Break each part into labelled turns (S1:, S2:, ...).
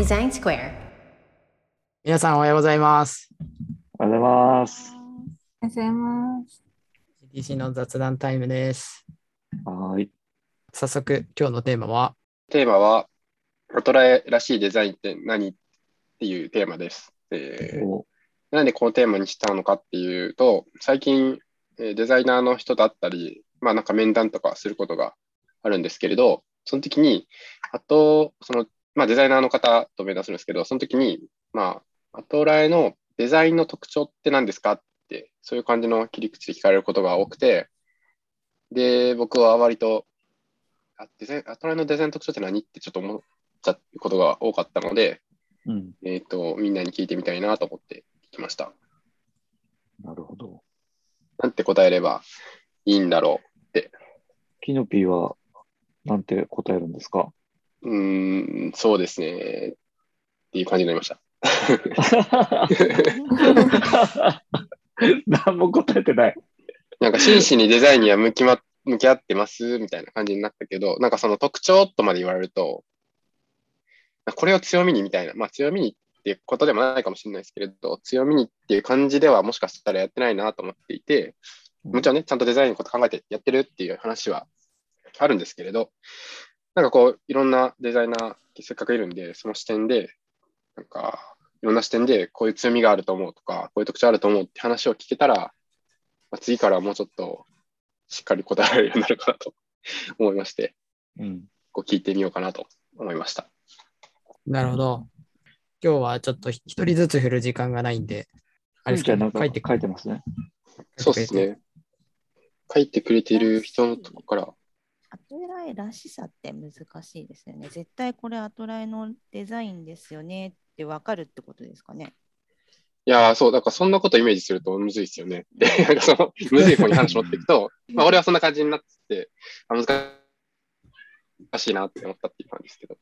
S1: Design Square.
S2: 皆さんおはようございます。
S3: おはようございます。
S4: おはようございます。
S2: GTC の雑談タイムです。
S3: はーい。
S2: 早速、今日のテーマは、
S5: テーマは、アトラエらしいデザインって何っていうテーマです。えー
S3: お
S5: なんでこのテーマにしたのかっていうと、最近、えーデザイナーの人だったり、まあなんか面談とかすることがあるんですけれど、その時に、あと、その、まあデザイナーの方と面談するんですけど、その時に、まあ、アトラエのデザインの特徴って何ですかって、そういう感じの切り口で聞かれることが多くて、で、僕は割と、あデザインアトラエのデザインの特徴って何ってちょっと思っちゃうことが多かったので、
S3: うん。
S5: えっ、と、みんなに聞いてみたいなと思って聞きました。
S3: なるほど。
S5: なんて答えればいいんだろ
S3: キノピーは、なんて答えるんですか？
S5: う。ん、そうですね。っていう感じになりました。
S3: 何も答えてない。
S5: なんか真摯にデザインには向き,、ま、向き合ってますみたいな感じになったけど、なんかその特徴とまで言われると、これを強みにみたいな、まあ強みにっていうことでもないかもしれないですけれど、強みにっていう感じではもしかしたらやってないなと思っていて、もちろんね、ちゃんとデザインのこと考えてやってるっていう話はあるんですけれど、なんかこう、いろんなデザイナーせっかくいるんで、その視点で、なんか、いろんな視点でこういう強みがあると思うとか、こういう特徴あると思うって話を聞けたら、まあ、次からはもうちょっとしっかり答えられるようになるかなと思いまして、
S3: うん。
S5: こう聞いてみようかなと思いました。
S2: なるほど。今日はちょっと一人ずつ振る時間がないんで、あれです
S3: じゃあなんか
S2: 書いて
S3: 書いてますね。
S5: そうですね。書いてくれている人のとこから、
S4: アトラエらしさって難しいですよね。絶対これアトラエのデザインですよねって分かるってことですかね。
S5: いやー、そう、だからそんなことイメージするとむずいですよね。で、なんかその、むずい方に話持っていくと、まあ俺はそんな感じになってて、あ難しいなって思ったっていう感じですけど、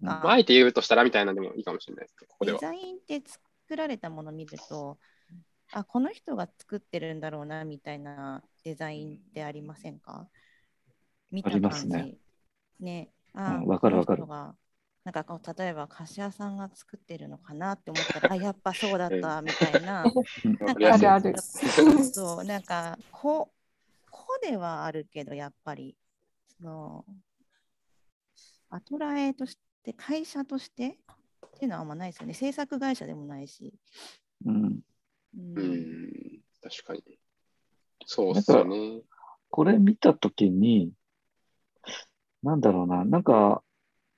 S5: まあ、あえて言うとしたらみたいなのでもいいかもしれないですけど、ここで
S4: デ
S5: は。
S4: ザインって作られたものを見ると、あ、この人が作ってるんだろうなみたいなデザインってありませんか？見た
S3: あり
S4: 感じ。
S3: ますね
S4: ね。あ、
S3: うんわかるわかる
S4: なんかこう例えば柏さんが作ってるのかなって思ったら、あ、やっぱそうだったみたいな。なんかそう、なんか、こ、こではあるけど、やっぱり、その、アトラエとして、会社としてっていうのはあんまないですよね。制作会社でもないし。
S3: うん。
S4: う
S5: うんん、確かに。そうですよね。
S3: これ見たときに、なんだろうな、なんか、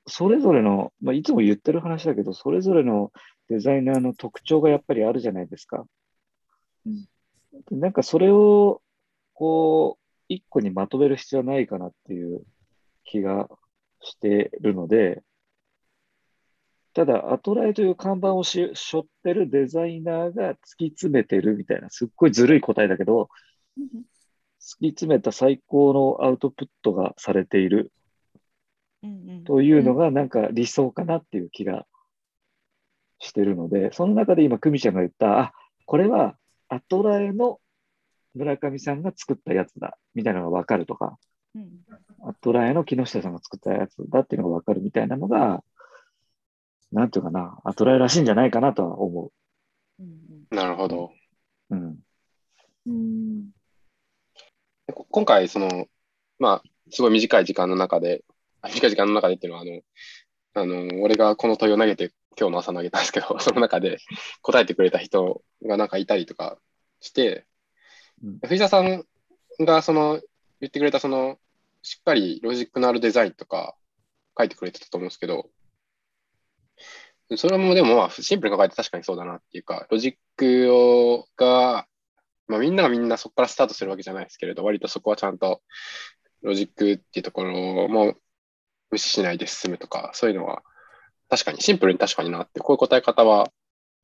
S3: それぞれの、まあ、いつも言ってる話だけど、それぞれのデザイナーの特徴がやっぱりあるじゃないですか。
S4: うん。
S3: でなんかそれを、こう、一個にまとめる必要はないかなっていう気がしてるので、ただ、アトライという看板をし背負ってるデザイナーが突き詰めてるみたいな、すっごいずるい答えだけど、突き詰めた最高のアウトプットがされているというのがなんか理想かなっていう気がしてるので、その中で今、久美ちゃんが言った、あ、これはアトラエの村上さんが作ったやつだ、みたいなのがわかるとか、
S4: うん
S3: アトラエの木下さんが作ったやつだっていうのがわかるみたいなのが、なんていうかな、アトラエらしいんじゃないかなとは思
S4: うん
S5: なるほど。
S3: う。うん。
S6: うん
S5: 今回、その、まあ、すごい短い時間の中で、あ短い時間の中でっていうのは、あの、あの、俺がこの問いを投げて、今日の朝投げたんですけど、その中で答えてくれた人がなんかいたりとかして、
S3: うん。
S5: 藤田さんがその、言ってくれたその、しっかりロジックのあるデザインとか書いてくれてたと思うんですけど、それもでもまあシンプルに書いて確かにそうだなっていうか、ロジックをが、まあみんながみんなそこからスタートするわけじゃないですけれど、割とそこはちゃんとロジックっていうところも無視しないで進むとか、そういうのは確かにシンプルに確かになって、こういう答え方は、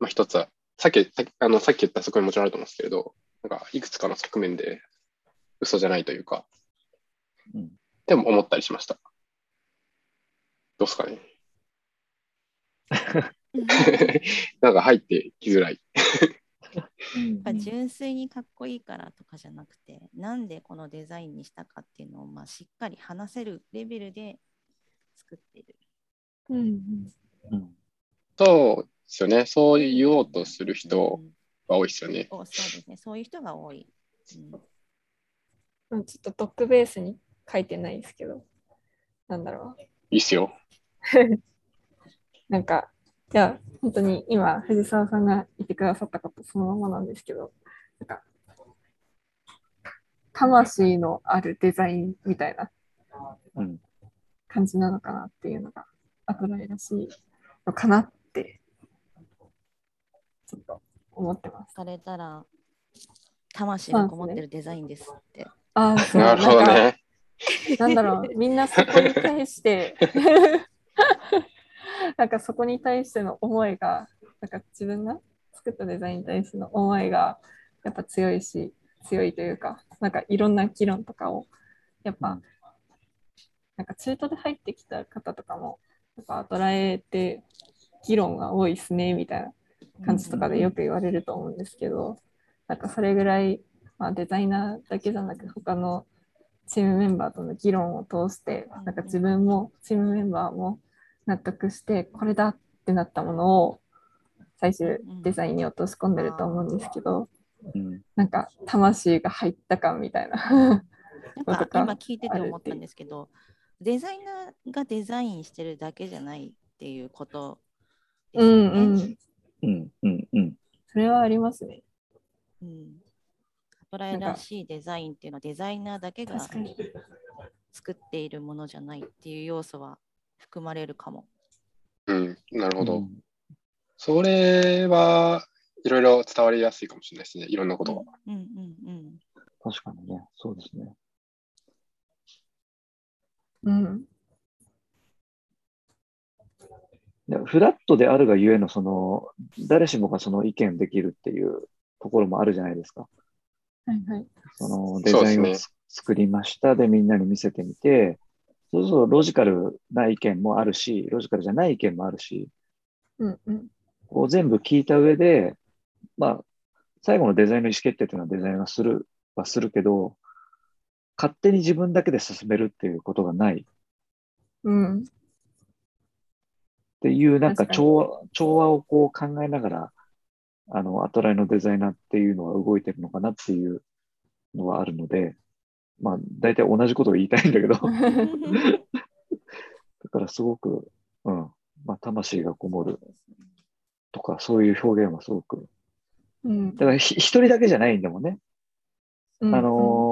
S5: まあ一つ、さっき、さっきあのさっき言った側面もちろんあると思うんですけれど、なんかいくつかの側面で嘘じゃないというか、
S3: うん
S5: でも思ったりしました。どうですかね？なんか入ってきづらい。
S4: やっぱ純粋にかっこいいからとかじゃなくて、なんでこのデザインにしたかっていうのを、まあ、しっかり話せるレベルで作ってる。
S6: うん
S3: うん。
S5: そうですよね。そう言おうとする人
S4: うん
S5: が多いですよね。
S4: おそうですね。そういう人が多い。うん
S6: まあちょっとドックベースに書いてないですけど、なんだろ
S5: いいっすよ。
S6: う。なんか、いや、本当に今、藤沢さんが言ってくださったことそのままなんですけど、なんか、魂のあるデザインみたいな
S3: うん。
S6: 感じなのかなっていうのが、アトライらしいのかなって、ちょっと思ってます。
S4: されたら、魂がこもってるデザインですって。
S6: ああ、そう、
S5: なるほど
S6: なんか、
S5: ね。
S6: なんだろう、みんなそこに対して、なんかそこに対しての思いが、なんか自分が作ったデザインに対しての思いがやっぱ強いし、強いというか、なんかいろんな議論とかを、やっぱ、
S3: うん
S6: なんか中途で入ってきた方とかも、やっぱ捉えて議論が多いですね、みたいな感じとかでよく言われると思うんですけど、なんかそれぐらい、まあ、デザイナーだけじゃなく他のチームメンバーとの議論を通してなんか自分もチームメンバーも納得してこれだってなったものを最終デザインに落とし込んでると思うんですけど
S3: うん。
S6: なんか魂が入った感みたいな
S4: なん
S6: か
S4: 今聞いてて思ったんですけど、デザイナーがデザインしてるだけじゃないっていうことです
S6: う。んうん
S3: うん。うん。うん。
S6: それはありますね
S4: うんアトライらしいデザインっていうのはデザイナーだけが作っているものじゃないっていう要素は含まれるかも。
S5: うん。なるほど。
S3: うん
S5: それはいろいろ伝わりやすいかもしれないですね。いろんなことが。
S4: うんうんうん
S3: 確かにね。そうですね。
S6: うん。
S3: フラットであるがゆえの、その、誰しもがその意見できるっていうところもあるじゃないですか。
S6: はいはい。
S3: そのデザインを
S5: そうです
S3: つ作りましたでみんなに見せてみて、そうするとロジカルな意見もあるし、ロジカルじゃない意見もあるし、
S6: うんうん。
S3: こう全部聞いた上で、まあ、最後のデザインの意思決定というのはデザインがするはするけど、勝手に自分だけで進めるっていうことがない。っ
S6: うん。
S3: ていう、なんか調和調和をこう考えながら、あの、アトライのデザイナーっていうのは動いてるのかなっていうのはあるので、まあ、大体同じことを言いたいんだけど、だからすごく、うん、まあ、魂がこもる。とか、そういう表現はすごく、
S6: うん。
S3: だからひ一人だけじゃないんだもんね。
S6: うん。
S3: あのー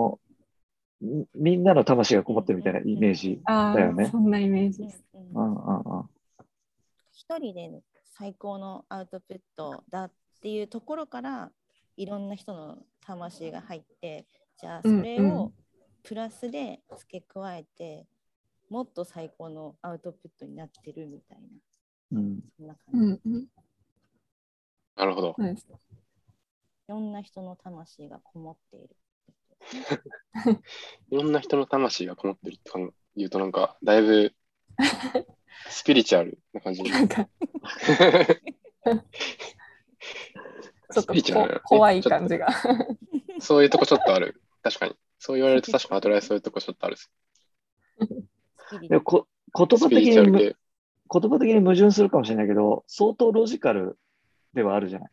S3: みみんなの魂がこもってるみたいなイメージ。
S6: あ
S3: だよね。
S6: ーそんなイメージ
S4: うん
S6: です。
S4: うん
S3: うんうんうん
S4: 一人で最高のアウトプットだっていうところからいろんな人の魂が入ってじゃあそれ
S6: うんう
S4: をプラスで付け加えて、もっと最高のアウトプットになってるみたいな。
S3: うん
S4: そんな感
S6: う
S4: じ、
S6: んうん。
S5: なるほど。
S4: いろんな人の魂がこもっている
S5: いろんな人の魂がこもってるって言うとなんか、だいぶスピリチュアルな感じ。
S6: なんか
S5: チュアル
S6: とこ怖い
S5: ちょっと
S6: 感じが。
S5: そういうとこちょっとある。確かに。そう言われると 確かにアトライそういうとこちょっとある。
S4: スピリ
S3: でもこ言葉的に。言葉的に矛盾するかもしれないけど、相当ロジカルではあるじゃない。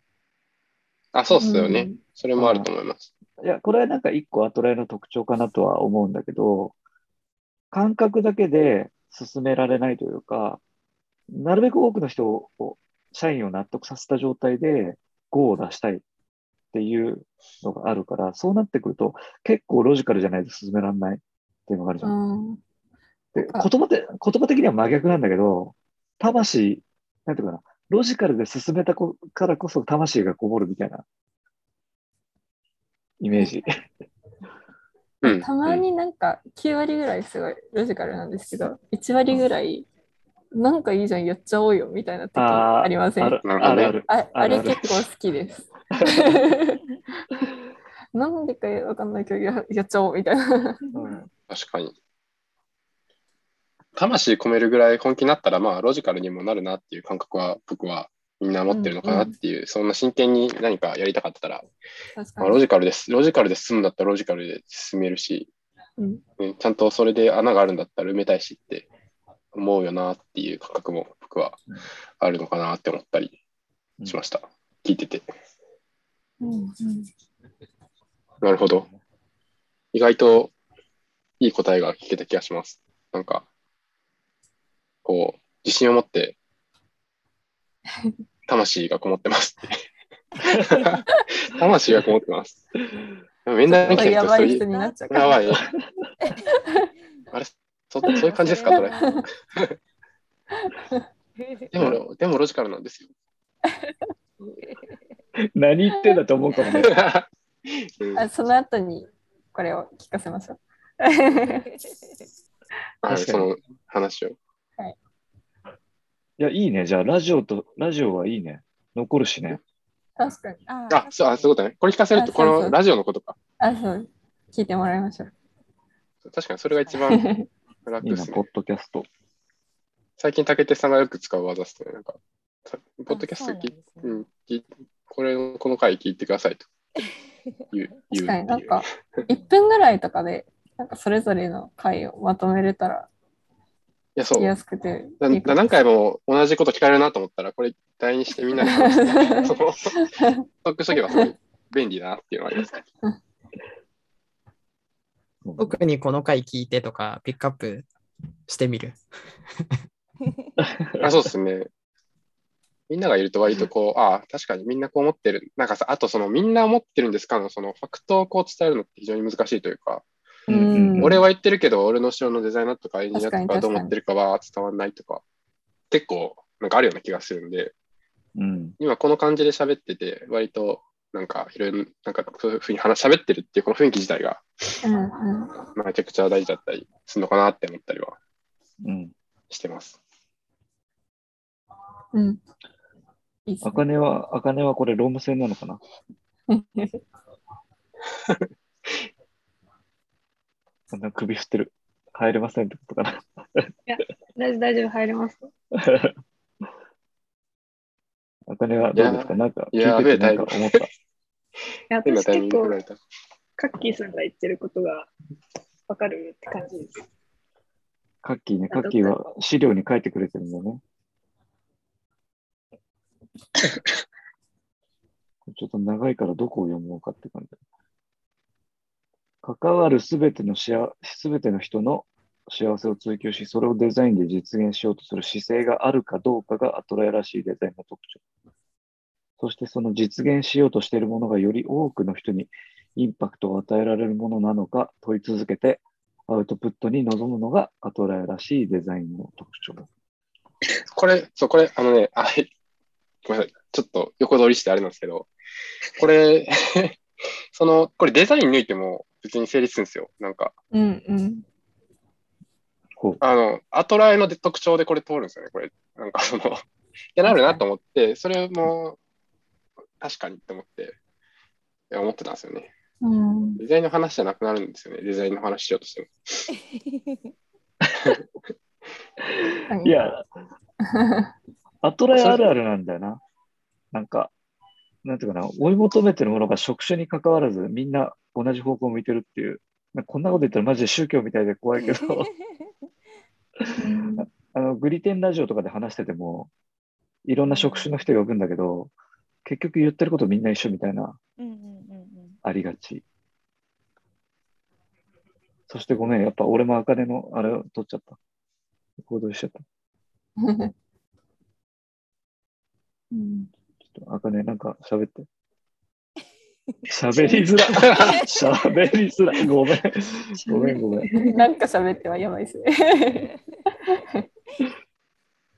S5: あ、そうっすよね。
S6: うん
S5: それもあると思います。
S3: いや、これはなんか一個アトライの特徴かなとは思うんだけど、感覚だけで進められないというか、なるべく多くの人を、社員を納得させた状態で GO を出したいっていうのがあるから、そうなってくると結構ロジカルじゃないと進められないっていうのがあるじゃん。
S6: うん
S3: で言
S6: あ
S3: 葉で言葉的には真逆なんだけど、魂、なんていうかな、ロジカルで進めたこからこそ魂がこもるみたいなイメージ。
S5: うん。
S6: たまになんか9割ぐらいすごいロジカルなんですけど、1割ぐらいなんかいいじゃん、やっちゃおうよみたいな時
S3: あ
S6: りません？
S3: ああるある。
S6: ああれ結構好きです。なんでかわかんないけどややっちゃおうみたいな。
S3: うん
S5: 確かに。魂込めるぐらい本気になったら、まあ、ロジカルにもなるなっていう感覚は、僕はみんな持ってるのかなっていう、そんな真剣に何かやりたかったら、まあ、ロ。ジカルです。ロジカルで進むんだったらロジカルで進めるし、
S6: うん
S5: ねちゃんとそれで穴があるんだったら埋めたいしって思うよなっていう感覚も僕はあるのかなって思ったりしました。聞いてて。
S6: うんうん
S5: なるほど。意外といい答えが聞けた気がします。なんか、こう、自信を持って、魂がこもってますって。魂がこもってます。面談に来た人
S6: やばい
S5: そう
S6: 人になっちゃう。
S5: やばい。あれそ、そういう感じですか、それ。でも、でもロジカルなんですよ。
S3: 何言ってんだと思うかもね。
S5: うん
S6: あその後にこれを聞かせましょう。
S5: はい
S3: 確かに
S5: その話を。
S3: いや、いいね。じゃあ、ラジオと、ラジオはいいね。残るしね。
S6: 確かに。
S4: あ
S5: あ、そう、あそういうことね。これ聞かせると、このラジオのことか。
S6: あ、そう。聞いてもらいましょう。
S5: 確かにそれが一番楽
S3: いいな、
S5: ですね
S3: ポッ。ドキャスト。
S5: 最近、竹手さんがよく使う技ですね。なんか、さポッドキャスト聞
S4: ね
S5: うんこれを、この回聞いてくださいと
S6: 確かになんか1分ぐらいとかでなんかそれぞれの回をまとめれたら
S5: いや、そう。
S6: 聞きやすくて
S5: だ何回も同じこと聞かれるなと思ったら、これ、題にしてみんなで話して、その、ストックしとけば便利だなっていうのはありますね。
S2: 特にこの回聞いてとか、ピックアップしてみる？
S5: あそうですね。みんながいると割とこう、ああ、確かにみんなこう思ってる。なんかさ、あとそのみんな思ってるんですかの、そのファクトをこう伝えるのって非常に難しいというか、
S6: うん
S5: 俺は言ってるけど、俺の後ろのデザイナーとかエンジニアと
S6: 確か
S5: どう思ってるかは伝わらないとか、結構なんかあるような気がするんで、
S3: うん。
S5: 今この感じで喋ってて、割となんかいろいろ、なんかそういうふうに話喋ってるっていうこの雰囲気自体が、
S6: うんうん。
S5: まあめちゃくちゃ大事だったりするのかなって思ったりは
S3: うん。
S5: してます。
S6: うん。
S3: あかね。は、あかねはこれ、ローム線なのかな？
S6: ね
S3: そんな首振ってる。入れませんってことかな。
S1: 大丈夫、大丈夫、入れます。
S3: あかねはどうですか？なんか、聞
S5: や
S3: いててなんか思った？
S1: いや
S5: 変なタイミ
S1: 私結構。カッキーさんが言ってることがわかるって感じです。
S3: カッキーね、カッキーは資料に書いてくれてるんだよね。ちょっと長いからどこを読もうかって感じ。関わるすべてのしあすべての人の幸せを追求し、それをデザインで実現しようとする姿勢があるかどうかがアトライらしいデザインの特徴。そしてその実現しようとしているものがより多くの人にインパクトを与えられるものなのか問い続けて、アウトプットに臨むのがアトライらしいデザインの特徴。
S5: これ、そう、これ、あのね、あ、はいごめんなさい。ちょっと横取りしてあれなんですけど、これ、その、これデザイン抜いても別に成立するんですよ。なんか、
S6: うんうん
S3: こう
S5: あの、アトラエの特徴でこれ通るんですよね、これ。なんかその、いや、なるなと思って、それも確かにって思って、いや思ってたんですよね。
S6: うん
S5: デザインの話じゃなくなるんですよね、デザインの話しようとしても。
S3: いや、アトライあるあるなんだよな。なんか、なんていうかな、追い求めてるものが職種に関わらず、みんな同じ方向を向いてるっていう。こんなこと言ったらマジで宗教みたいで怖いけど、あのグリテンラジオとかで話してても、いろんな職種の人が呼ぶんだけど、結局言ってることみんな一緒みたいな、ありがち。そしてごめん、やっぱ俺も茜のあれを取っちゃった。行動しちゃった。
S6: うん
S3: ちょっと、あかね、なんか喋って。喋りづら。喋りづら。ごめん。ごめん、ごめん。
S6: なんか喋ってはやばいですね。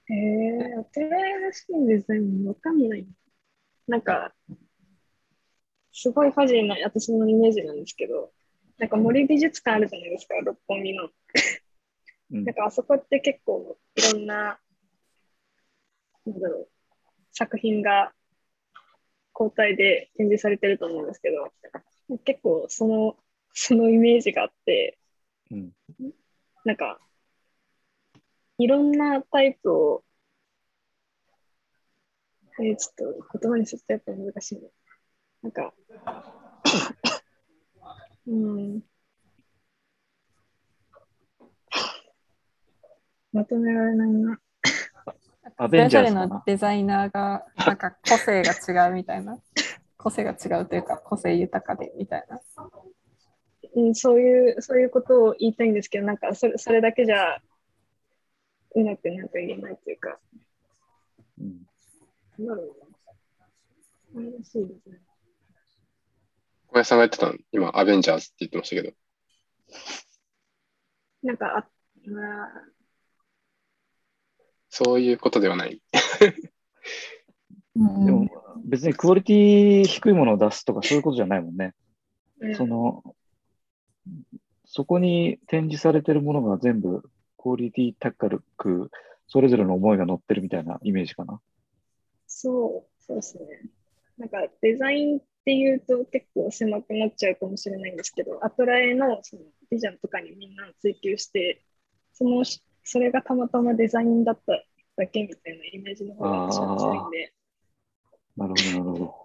S1: えー、アトライらしいデザインわかんない。なんか、すごいファジーな私のイメージなんですけど、なんか森美術館あるじゃないですか、六本木の。
S3: うん
S1: なんかあそこって結構いろんな、なんだろう、作品が交代で展示されてると思うんですけど、結構その、そのイメージがあって、
S3: うん
S1: なんか、いろんなタイプを、えーちょっと言葉にするとやっぱ難しいね。なんか、うん。まとめられないな。
S6: それ
S3: アベンジ
S6: ぞれの
S3: ャーズかな。
S6: デザイナーがなんか個性が違うみたいな。個性が違うというか、個性豊かでみたいな。
S1: うん、そういう、そういうことを言いたいんですけど、なんかそれそれだけじゃうまくなんか言えないというか、
S3: うん
S1: なんだろうな。難しいですね。
S5: 小林さんが言ってたの、今、アベンジャーズって言ってましたけど、
S1: なんか、あまあ、
S5: そういうことではない。
S3: でも別にクオリティ低いものを出すとかそういうことじゃないもんね。
S1: うん
S3: その、そこに展示されてるものが全部クオリティ高く、それぞれの思いが乗ってるみたいなイメージかな。
S1: そう、そうですね。なんかデザインっていうと結構狭くなっちゃうかもしれないんですけど、アトラエのそのビジョンとかにみんな追求して、そのそれがたまたまデザインだっただけみたいなイメージの方が強いんで、
S3: なるほど、なるほど。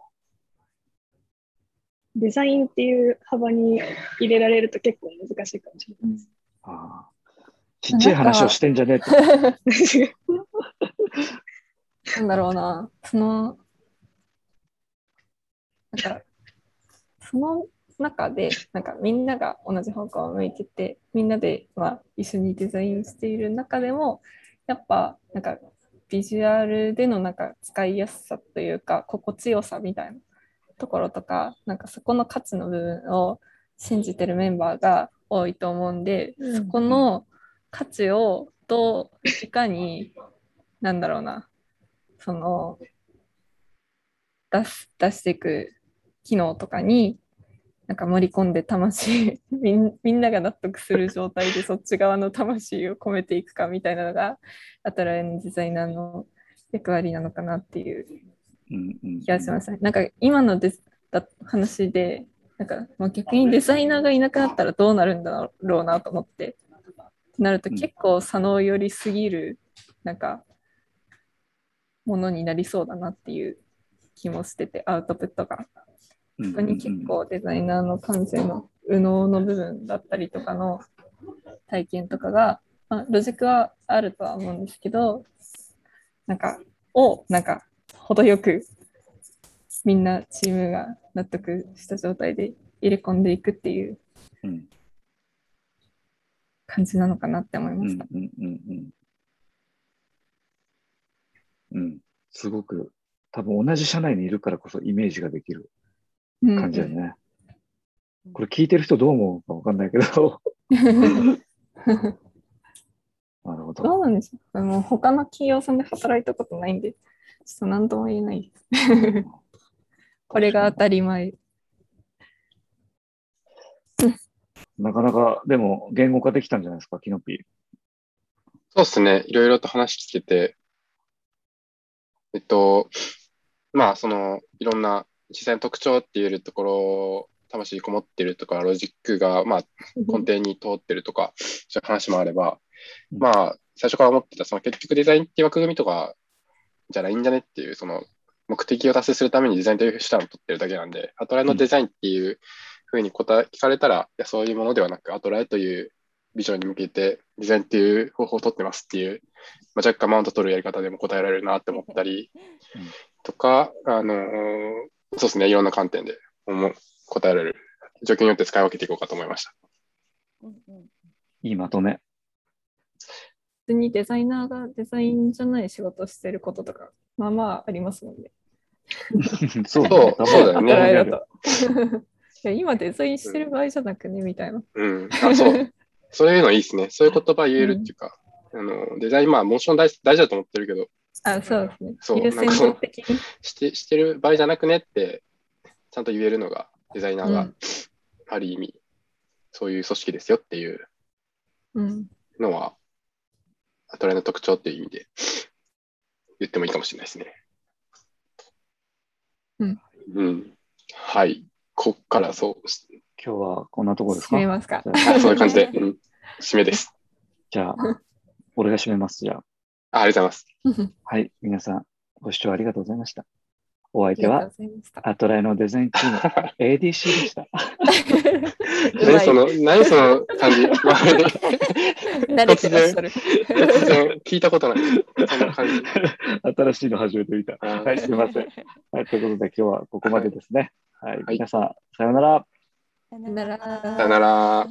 S1: デザインっていう幅に入れられると結構難しいかもしれないです。
S3: ああちっちゃい話をしてんじゃねえって。
S6: なんだろうな、その、なんか、その中で、なんかみんなが同じ方向を向いてて、みんなで、まあ、一緒にデザインしている中でも、やっぱ、なんか、ビジュアルでのなんか使いやすさというか、心地よさみたいなところとか、なんかそこの価値の部分を信じてるメンバーが多いと思うんで、
S1: うん。
S6: そこの価値をどういかに、なんだろうな、その出す出していく機能とかになんか盛り込んで魂 みんなが納得する状態でそっち側の魂を込めていくかみたいなのがアトラエのデザイナーの役割なのかなっていう気がしますね。なんか今のデだ話でなんかまあ逆にデザイナーがいなくなったらどうなるんだろうなと思ってってなると
S3: うん
S6: 結構左脳寄りすぎるなんかものになりそうだなっていう気もしててアウトプットが。
S3: うん
S6: そこに結構デザイナーの感性の右脳の部分だったりとかの体験とかが、まあ、ロジックはあるとは思うんですけどなんかをなんか程よくみんなチームが納得した状態で入れ込んでいくっていう
S3: うん。
S6: 感じなのかなって思い
S3: うん
S6: ました。
S3: うんうんうんうん。すごく、多分同じ社内にいるからこそイメージができる。
S6: うん
S3: 感じだよね。これ聞いてる人どう思うかわかんないけど。なるほ
S6: ど
S3: ど。
S6: うなんでしょうもう他の企業さんで働いたことないんで、ちょっと何とも言えないです。これが当たり前。
S3: なかなか、でも言語化できたんじゃないですか、キノピー。
S5: そうですね。いろいろと話聞けて、えっと、まあ、その、いろんな実際の特徴って言えるところ、魂こもってるとか、ロジックが、まあ、根底に通ってるとか、そういう話もあれば、
S3: うん。
S5: まあ、最初から思ってた、その結局デザインっていう枠組みとかじゃないんじゃねっていう、その目的を達成するためにデザインという手段を取ってるだけなんで、アトライのデザインっていうふうに答え聞かれたら、いや、そういうものではなく、アトライというビジョンに向けてデザインっていう方法を取ってますっていう、まあ、若干マウント取るやり方でも答えられるなって思ったり
S3: うん
S5: とか、あのーそうですね、いろんな観点で思う答えられる状況によって使い分けていこうかと思いました。
S4: うんうん
S3: いいまとめ。
S6: 普通にデ za イナーがデザインじゃない仕事をしてることとか、まあまあありますもんね。
S3: そう
S5: そうそうだよね。
S6: いや今デザインしてる場合じゃなくね、みたいな。
S5: うん。あ、そう。そういうのいいですね。そういう言葉言えるっていうか、あの、デザイン、まあ、もちろん大大事だと思ってるけど、
S6: あ、そうですね。
S5: そう
S6: 優先度的に。
S5: してしてる場合じゃなくねって、ちゃんと言えるのが、デザイナーが
S6: うん、
S5: ある意味、そういう組織ですよっていう
S6: うん。
S5: のは、アトライの特徴っていう意味で言ってもいいかもしれないですね。
S6: うん。
S5: うん。はい。こっからそう、
S3: 今日はこんなところですか？
S6: 締めますか。
S5: あそういう感じで、うん、締めです。
S3: じゃあ、俺が締めます。じゃあ。
S5: あありがとうございます。
S3: はい。皆さん、ご視聴ありがとうございました。お相手は。アトライのデザインチーム ADC でした。
S5: 何その、何その感じ？
S7: 慣れてらっしゃる。
S5: 突然聞いたことない。その感じ。
S3: 新しいの初めて見た。はい、すみません。はい、ということで今日はここまでですね。はい、
S5: はい
S3: 皆さん、さようなら。
S7: さよなら
S5: さよなら。